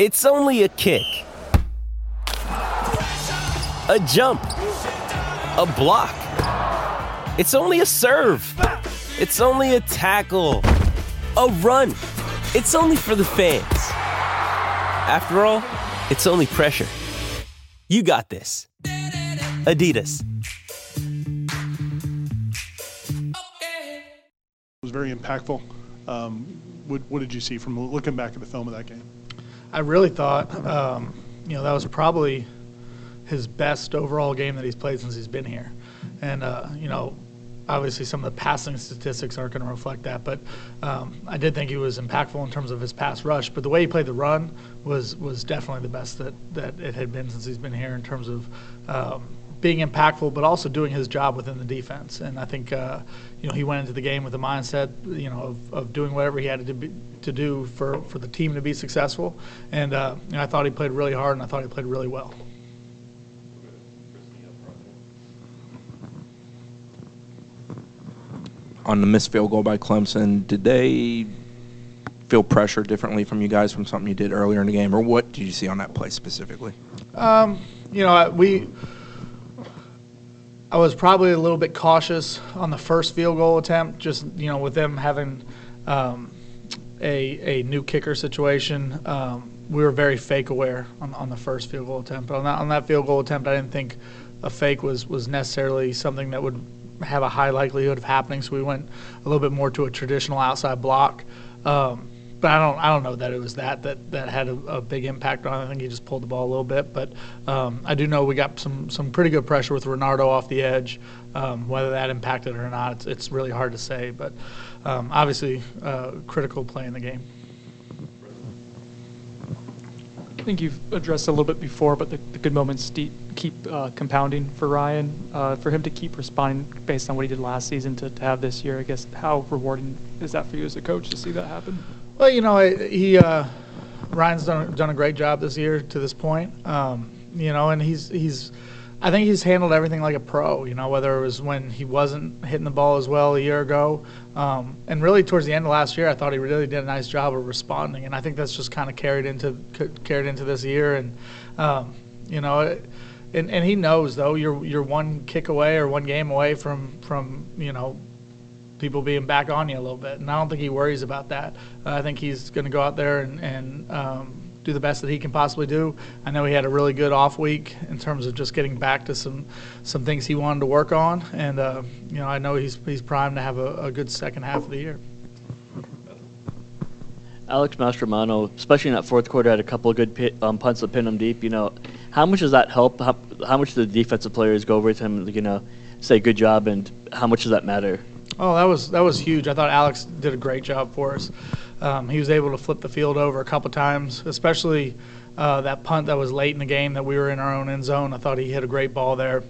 It's only a kick, a jump, a block. It's only a serve. It's only a tackle, a run. It's only for the fans. After all, it's only pressure. You got this. Adidas. It was very impactful. Um, what, what did you see from looking back at the film of that game? I really thought, um, you know, that was probably his best overall game that he's played since he's been here. And, uh, you know, obviously some of the passing statistics aren't going to reflect that, but um, I did think he was impactful in terms of his pass rush. But the way he played the run was was definitely the best that, that it had been since he's been here in terms of um, being impactful, but also doing his job within the defense. And I think uh, you know he went into the game with the mindset you know of, of doing whatever he had to be, to do for, for the team to be successful. And uh, know, I thought he played really hard, and I thought he played really well. On the missed field goal by Clemson, did they feel pressure differently from you guys from something you did earlier in the game, or what did you see on that play specifically? Um, you know, we I was probably a little bit cautious on the first field goal attempt, just you know, with them having um, a a new kicker situation. Um, we were very fake aware on, on the first field goal attempt. But on that on that field goal attempt, I didn't think a fake was was necessarily something that would have a high likelihood of happening. So we went a little bit more to a traditional outside block. Um, but I don't I don't know that it was that that that had a, a, big impact on. it. I think he just pulled the ball a little bit, but um, I do know we got some some pretty good pressure with Renardo off the edge. Um, whether that impacted or not, it's, it's really hard to say. But um, obviously, uh, critical play in the game. I think you've addressed a little bit before, but the, the good moments keep uh, compounding for Ryan. Uh, for him to keep responding based on what he did last season to, to have this year, I guess, how rewarding is that for you as a coach to see that happen? Well, you know, he uh, Ryan's done done a great job this year to this point. Um, you know, and he's he's I think he's handled everything like a pro. You know, whether it was when he wasn't hitting the ball as well a year ago, um, and really towards the end of last year, I thought he really did a nice job of responding, and I think that's just kind of carried into carried into this year, and um, you know. and, and he knows though you're you're one kick away or one game away from from you know people being back on you a little bit. And I don't think he worries about that. Uh, I think he's going to go out there and, and um, do the best that he can possibly do. I know he had a really good off week in terms of just getting back to some some things he wanted to work on, and uh, you know I know he's he's primed to have a, a good second half of the year. Alex Mastromanno, especially in that fourth quarter, had a couple of good pit, um, punts that pinned him deep. You know, how much does that help? How, how much do the defensive players go over to him, you know, say good job, and how much does that matter? Oh, that was that was huge. I thought Alex did a great job for us. Um, he was able to flip the field over a couple times, especially uh, that punt that was late in the game that we were in our own end zone. I thought he hit a great ball there.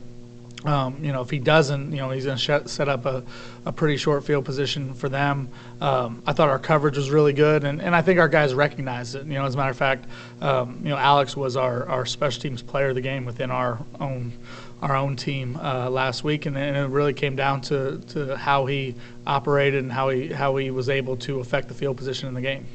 Um, you know, if he doesn't, you know, he's going to set up a, a pretty short field position for them. Um, I thought our coverage was really good, and, and I think our guys recognized it. You know, as a matter of fact, um, you know, Alex was our, our special teams player of the game within our own our own team uh, last week, and, and, it really came down to, to how he operated and how he how he was able to affect the field position in the game.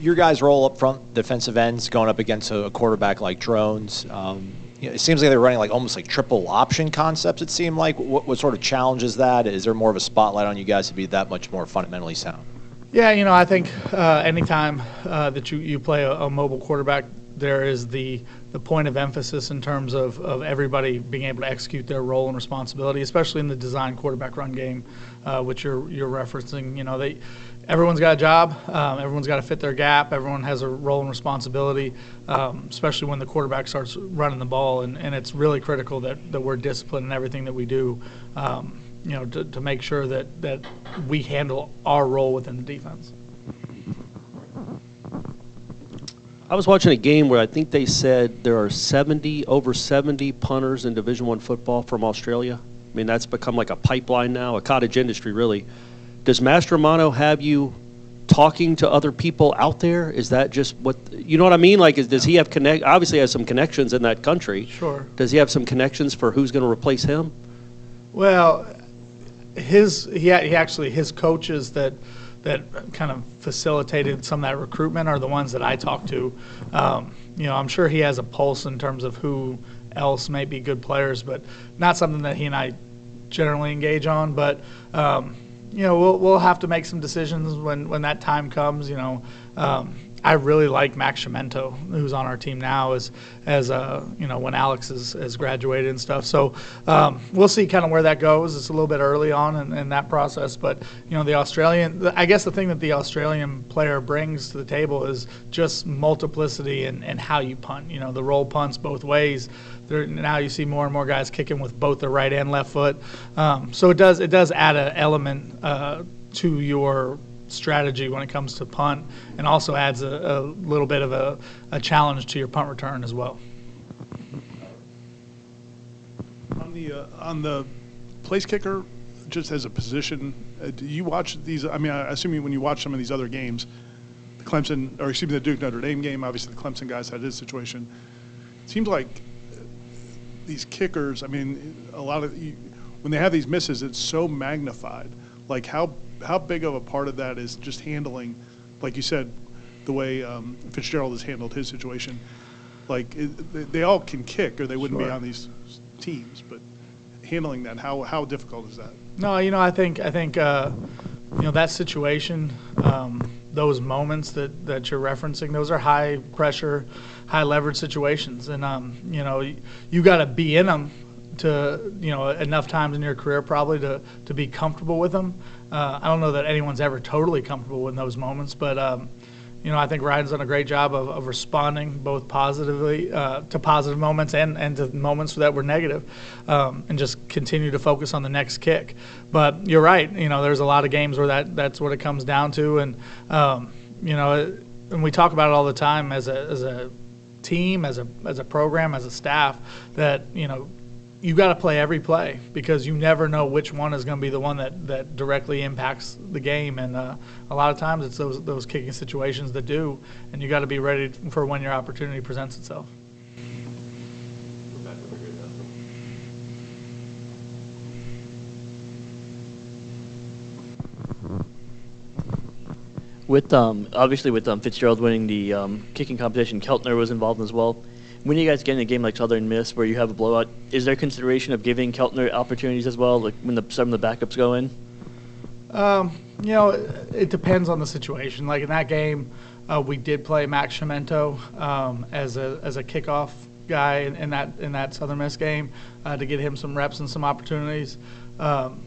Your guys roll up front defensive ends going up against a, quarterback like Drones. Um, you know, it seems like they're running like almost like triple option concepts. It seemed like what, what sort of challenges is that? Is there more of a spotlight on you guys to be that much more fundamentally sound? Yeah, you know, I think uh, anytime uh, that you, you play a, a mobile quarterback, there is the the point of emphasis in terms of, of everybody being able to execute their role and responsibility, especially in the design quarterback run game, uh, which you're you're referencing. You know, they everyone's got a job, um, everyone's got to fit their gap, everyone has a role and responsibility, um, especially when the quarterback starts running the ball, and, and it's really critical that, that we're disciplined in everything that we do. Um, you know, to, to make sure that, that we handle our role within the defense. I was watching a game where I think they said there are 70 over 70 punters in Division One football from Australia. I mean, that's become like a pipeline now, a cottage industry, really. Does Mastromanno have you talking to other people out there? Is that just what you know what I mean? Like, is, does he have connect? Obviously, has some connections in that country. Sure. Does he have some connections for who's going to replace him? Well, his he, he actually his coaches that that kind of facilitated some of that recruitment are the ones that I talked to. Um, you know, I'm sure he has a pulse in terms of who else may be good players, but not something that he and I generally engage on. But um, you know, we'll we'll have to make some decisions when when that time comes. You know. Um, I really like Max Cimento, who's on our team now, as as uh, you know when Alex has, has graduated and stuff. So um, we'll see kind of where that goes. It's a little bit early on in, in, that process, but you know the Australian. I guess the thing that the Australian player brings to the table is just multiplicity and and how you punt. You know the roll punts both ways. There, now you see more and more guys kicking with both the right and left foot. Um, so it does it does add an element uh, to your strategy when it comes to punt, and also adds a, a little bit of a, a, challenge to your punt return as well. On the uh, on the place kicker, just as a position, uh, do you watch these? I mean, I assume when you watch some of these other games, the Clemson or excuse me, the Duke Notre Dame game. Obviously, the Clemson guys had this situation. It seems like these kickers. I mean, a lot of when they have these misses, it's so magnified. Like how how big of a part of that is just handling, like you said, the way um, Fitzgerald has handled his situation? Like it, they, they all can kick, or they wouldn't sure. be on these teams. But handling that, how how difficult is that? No, you know, I think I think uh, you know that situation, um, those moments that that you're referencing, those are high pressure, high leverage situations, and um, you know you, you got to be in them to you know enough times in your career probably to to be comfortable with them. Uh, I don't know that anyone's ever totally comfortable in those moments, but um, you know I think Ryan's done a great job of, of responding both positively uh, to positive moments and, and to moments that were negative, um, and just continue to focus on the next kick. But you're right, you know there's a lot of games where that that's what it comes down to, and um, you know and we talk about it all the time as a as a team, as a as a program, as a staff that you know you got to play every play because you never know which one is going to be the one that, that directly impacts the game. And uh, a lot of times it's those, those kicking situations that do, and you got to be ready for when your opportunity presents itself. With um, obviously with um, Fitzgerald winning the um, kicking competition, Keltner was involved as well when you guys get in a game like Southern Miss where you have a blowout, is there consideration of giving Keltner opportunities as well, like when the, some of the backups go in? Um, you know, it depends on the situation. Like in that game, uh, we did play Max Cimento um, as a as a kickoff guy in, in, that in that Southern Miss game uh, to get him some reps and some opportunities. Um,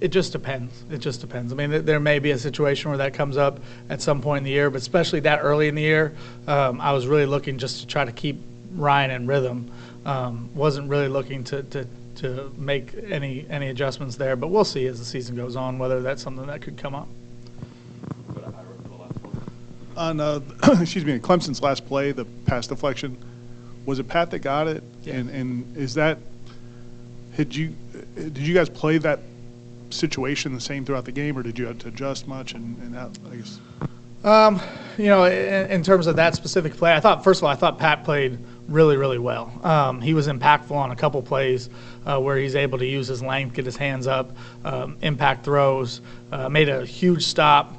it just depends. It just depends. I mean, there may be a situation where that comes up at some point in the year, but especially that early in the year, um, I was really looking just to try to keep Ryan in rhythm. Um, wasn't really looking to, to, to make any any adjustments there, but we'll see as the season goes on whether that's something that could come up. On uh, excuse me, Clemson's last play, the pass deflection, was it Pat that got it? Yeah. And and is that did you did you guys play that situation the same throughout the game, or did you have to adjust much? And, and how, I guess. Um, you know, in, in, terms of that specific play, I thought first of all, I thought Pat played really, really well. Um, he was impactful on a couple plays uh, where he's able to use his length, get his hands up, um, impact throws, uh, made a huge stop.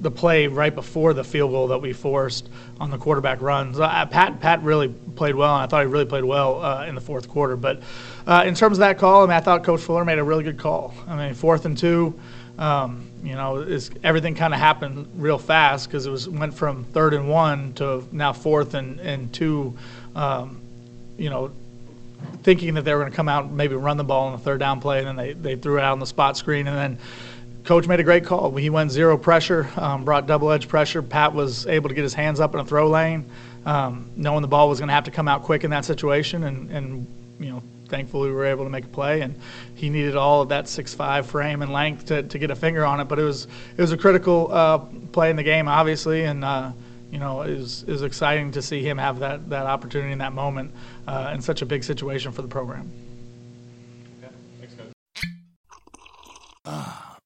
The play right before the field goal that we forced on the quarterback runs. Uh, Pat Pat really played well, and I thought he really played well uh, in the fourth quarter. But uh, in terms of that call, I mean, I thought Coach Fuller made a really good call. I mean, fourth and two, um, you know, everything kind of happened real fast because it was went from third and one to now fourth and and two. Um, you know, thinking that they were going to come out and maybe run the ball on the third down play, and then they, they threw it out on the spot screen, and then coach made a great call. He went zero pressure, um, brought double edge pressure. Pat was able to get his hands up in a throw lane, um, knowing the ball was going to have to come out quick in that situation, and, and you know thankfully we were able to make a play, and he needed all of that six-five frame and length to, to get a finger on it. But it was it was a critical uh, play in the game, obviously, and uh, you know it was, it was exciting to see him have that that opportunity in that moment uh, in such a big situation for the program.